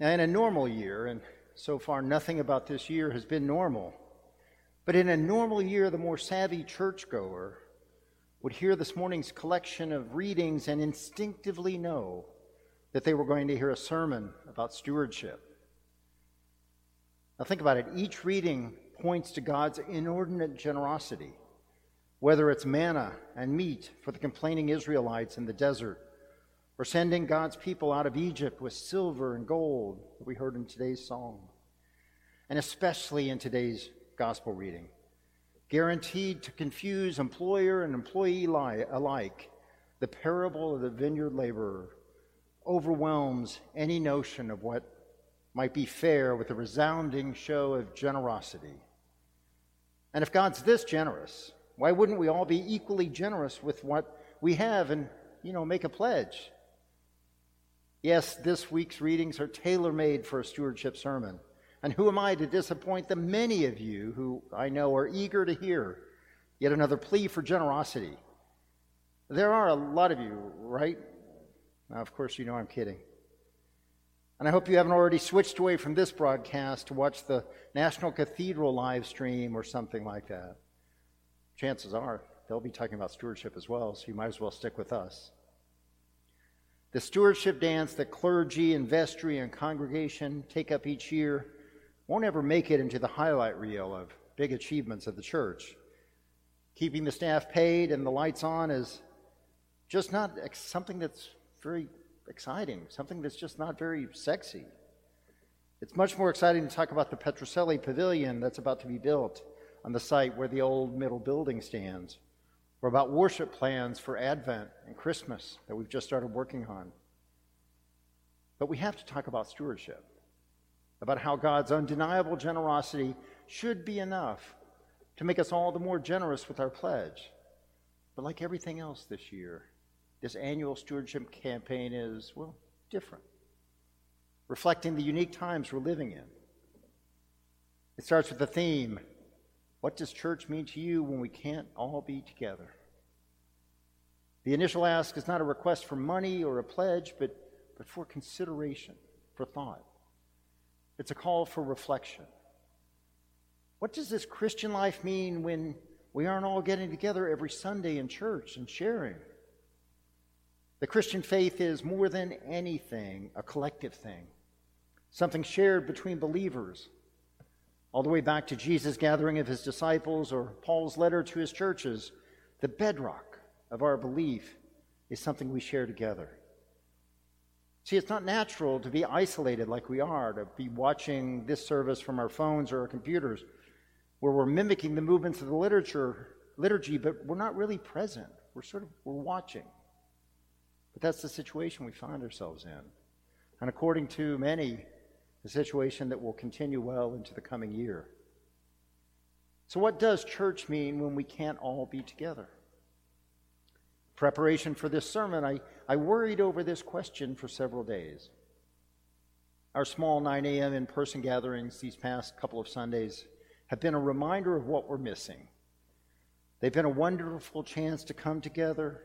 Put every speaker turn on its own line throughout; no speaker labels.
Now, in a normal year, and so far nothing about this year has been normal, but in a normal year, the more savvy churchgoer would hear this morning's collection of readings and instinctively know that they were going to hear a sermon about stewardship. Now, think about it. Each reading points to God's inordinate generosity, whether it's manna and meat for the complaining Israelites in the desert, or sending God's people out of Egypt with silver and gold, that we heard in today's song, and especially in today's gospel reading guaranteed to confuse employer and employee alike, the parable of the vineyard laborer overwhelms any notion of what might be fair with a resounding show of generosity. And if God's this generous, why wouldn't we all be equally generous with what we have and, you know, make a pledge? Yes, this week's readings are tailor made for a stewardship sermon. And who am I to disappoint the many of you who I know are eager to hear yet another plea for generosity? There are a lot of you, right? Now, of course, you know I'm kidding. And I hope you haven't already switched away from this broadcast to watch the National Cathedral live stream or something like that. Chances are they'll be talking about stewardship as well, so you might as well stick with us. The stewardship dance that clergy and vestry and congregation take up each year won't ever make it into the highlight reel of big achievements of the church. Keeping the staff paid and the lights on is just not something that's very exciting, something that's just not very sexy. It's much more exciting to talk about the Petrocelli Pavilion that's about to be built on the site where the old middle building stands, or about worship plans for Advent and Christmas that we've just started working on. But we have to talk about stewardship about how God's undeniable generosity should be enough to make us all the more generous with our pledge. But like everything else this year, this annual stewardship campaign is, well, different, reflecting the unique times we're living in. It starts with the theme What does church mean to you when we can't all be together? The initial ask is not a request for money or a pledge, but, but for consideration, for thought. It's a call for reflection. What does this Christian life mean when we aren't all getting together every Sunday in church and sharing? The Christian faith is more than anything a collective thing, something shared between believers. All the way back to Jesus' gathering of his disciples or Paul's letter to his churches, the bedrock of our belief is something we share together. See, it's not natural to be isolated like we are, to be watching this service from our phones or our computers, where we're mimicking the movements of the literature, liturgy, but we're not really present. We're sort of we're watching. But that's the situation we find ourselves in. And according to many, the situation that will continue well into the coming year. So, what does church mean when we can't all be together? Preparation for this sermon, I, I worried over this question for several days. Our small 9 a.m. in person gatherings these past couple of Sundays have been a reminder of what we're missing. They've been a wonderful chance to come together,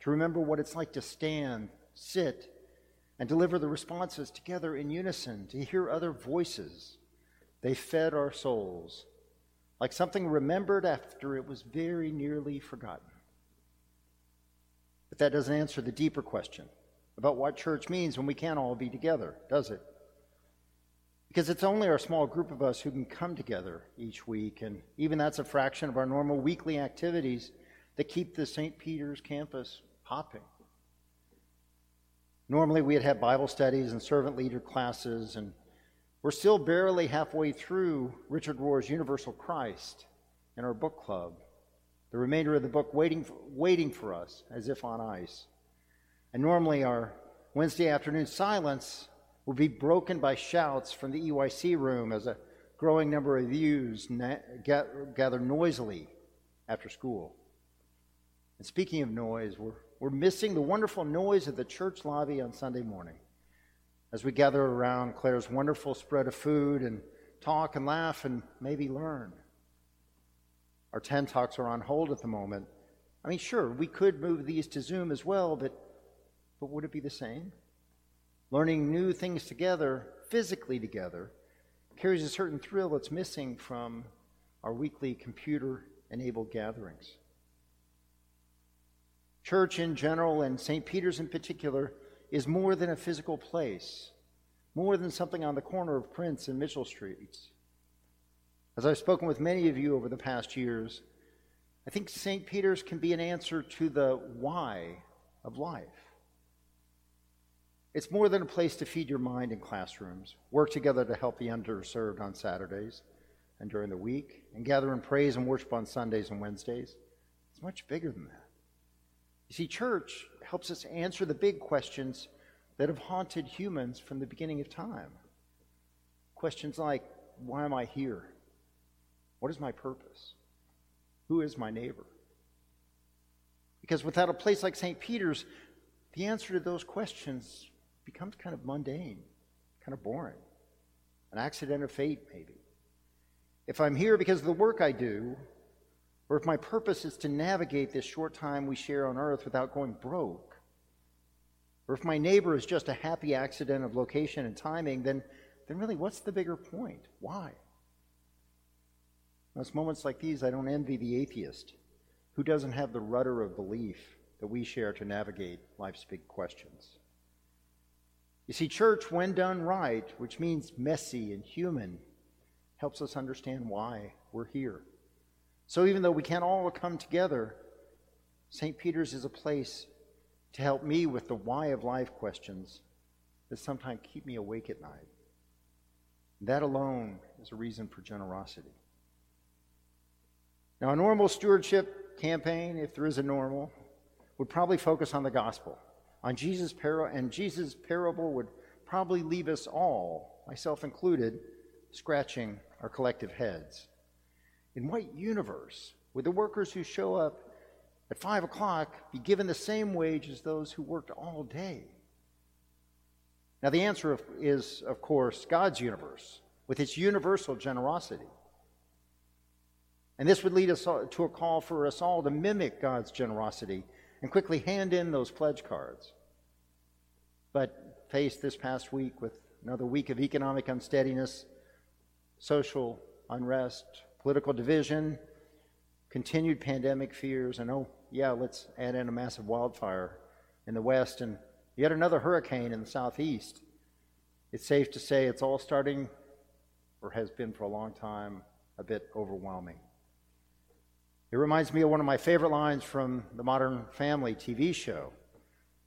to remember what it's like to stand, sit, and deliver the responses together in unison, to hear other voices. They fed our souls like something remembered after it was very nearly forgotten. That doesn't answer the deeper question about what church means when we can't all be together, does it? Because it's only our small group of us who can come together each week, and even that's a fraction of our normal weekly activities that keep the St. Peter's campus popping. Normally, we'd have Bible studies and servant leader classes, and we're still barely halfway through Richard Rohr's Universal Christ in our book club the remainder of the book waiting for, waiting for us as if on ice. And normally our Wednesday afternoon silence would be broken by shouts from the EYC room as a growing number of youths na- gather noisily after school. And speaking of noise, we're, we're missing the wonderful noise of the church lobby on Sunday morning as we gather around Claire's wonderful spread of food and talk and laugh and maybe learn. Our 10 talks are on hold at the moment. I mean, sure, we could move these to Zoom as well, but, but would it be the same? Learning new things together, physically together, carries a certain thrill that's missing from our weekly computer enabled gatherings. Church in general, and St. Peter's in particular, is more than a physical place, more than something on the corner of Prince and Mitchell Streets. As I've spoken with many of you over the past years, I think St. Peter's can be an answer to the why of life. It's more than a place to feed your mind in classrooms, work together to help the underserved on Saturdays and during the week, and gather in praise and worship on Sundays and Wednesdays. It's much bigger than that. You see, church helps us answer the big questions that have haunted humans from the beginning of time. Questions like, why am I here? What is my purpose? Who is my neighbor? Because without a place like St. Peter's, the answer to those questions becomes kind of mundane, kind of boring, an accident of fate, maybe. If I'm here because of the work I do, or if my purpose is to navigate this short time we share on earth without going broke, or if my neighbor is just a happy accident of location and timing, then, then really what's the bigger point? Why? It's moments like these I don't envy the atheist who doesn't have the rudder of belief that we share to navigate life's big questions. You see, church, when done right, which means messy and human, helps us understand why we're here. So even though we can't all come together, St. Peter's is a place to help me with the why of life questions that sometimes keep me awake at night. That alone is a reason for generosity. Now, a normal stewardship campaign, if there is a normal, would probably focus on the gospel, on Jesus' parable, and Jesus' parable would probably leave us all, myself included, scratching our collective heads. In what universe would the workers who show up at five o'clock be given the same wage as those who worked all day? Now, the answer is, of course, God's universe, with its universal generosity. And this would lead us to a call for us all to mimic God's generosity and quickly hand in those pledge cards. But faced this past week with another week of economic unsteadiness, social unrest, political division, continued pandemic fears, and oh, yeah, let's add in a massive wildfire in the west and yet another hurricane in the southeast. It's safe to say it's all starting, or has been for a long time, a bit overwhelming. It reminds me of one of my favorite lines from the Modern Family TV show.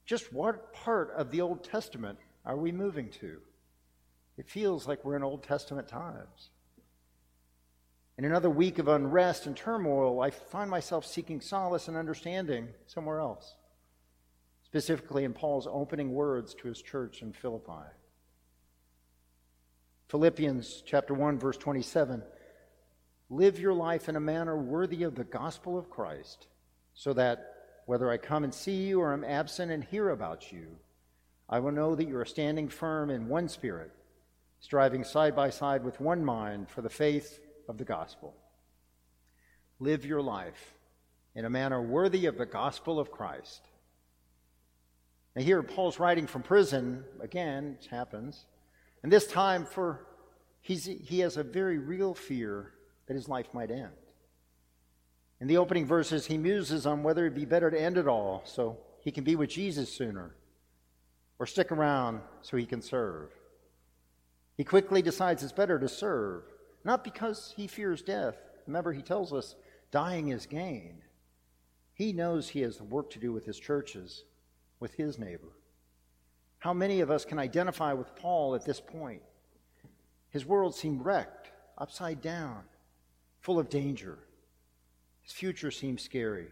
Just what part of the Old Testament are we moving to? It feels like we're in Old Testament times. In another week of unrest and turmoil, I find myself seeking solace and understanding somewhere else, specifically in Paul's opening words to his church in Philippi. Philippians chapter 1 verse 27 live your life in a manner worthy of the gospel of Christ, so that whether I come and see you or am absent and hear about you, I will know that you are standing firm in one spirit, striving side by side with one mind for the faith of the gospel. Live your life in a manner worthy of the gospel of Christ. Now, here Paul's writing from prison, again, it happens, and this time for he's, he has a very real fear that his life might end. In the opening verses, he muses on whether it'd be better to end it all so he can be with Jesus sooner or stick around so he can serve. He quickly decides it's better to serve, not because he fears death. Remember, he tells us dying is gain. He knows he has work to do with his churches, with his neighbor. How many of us can identify with Paul at this point? His world seemed wrecked, upside down full of danger. His future seems scary.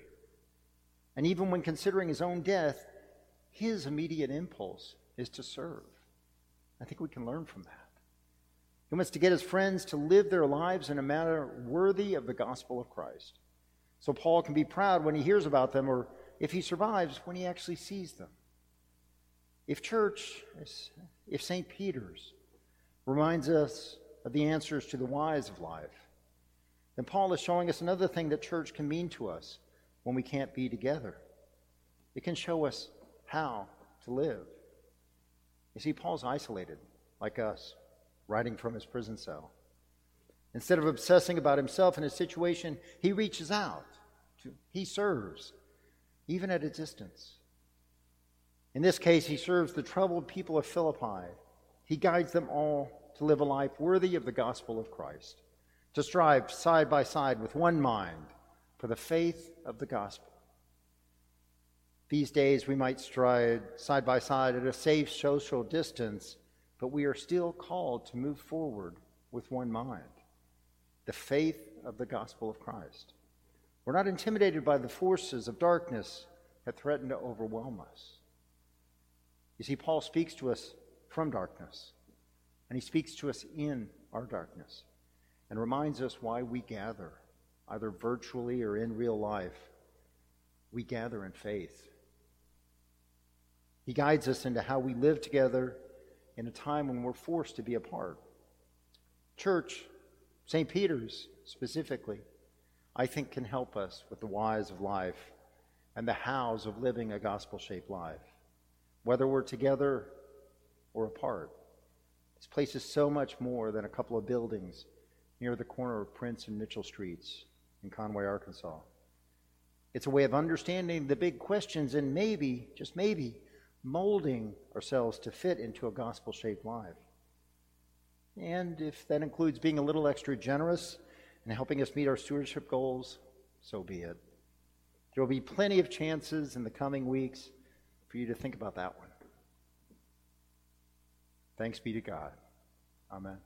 And even when considering his own death, his immediate impulse is to serve. I think we can learn from that. He wants to get his friends to live their lives in a manner worthy of the gospel of Christ. So Paul can be proud when he hears about them, or if he survives, when he actually sees them. If church, if St. Peter's reminds us of the answers to the whys of life, then Paul is showing us another thing that church can mean to us when we can't be together. It can show us how to live. You see, Paul's isolated, like us, writing from his prison cell. Instead of obsessing about himself and his situation, he reaches out. To, he serves, even at a distance. In this case, he serves the troubled people of Philippi. He guides them all to live a life worthy of the gospel of Christ, to strive side by side with one mind for the faith of the gospel. These days, we might stride side by side at a safe social distance, but we are still called to move forward with one mind the faith of the gospel of Christ. We're not intimidated by the forces of darkness that threaten to overwhelm us. You see, Paul speaks to us from darkness, and he speaks to us in our darkness, and reminds us why we gather, either virtually or in real life. We gather in faith. He guides us into how we live together in a time when we're forced to be apart. Church, St. Peter's specifically, I think can help us with the whys of life and the hows of living a gospel shaped life, whether we're together or apart. This place is so much more than a couple of buildings near the corner of Prince and Mitchell Streets in Conway, Arkansas. It's a way of understanding the big questions and maybe, just maybe, molding ourselves to fit into a gospel shaped life. And if that includes being a little extra generous and helping us meet our stewardship goals, so be it. There will be plenty of chances in the coming weeks for you to think about that one. Thanks be to God. Amen.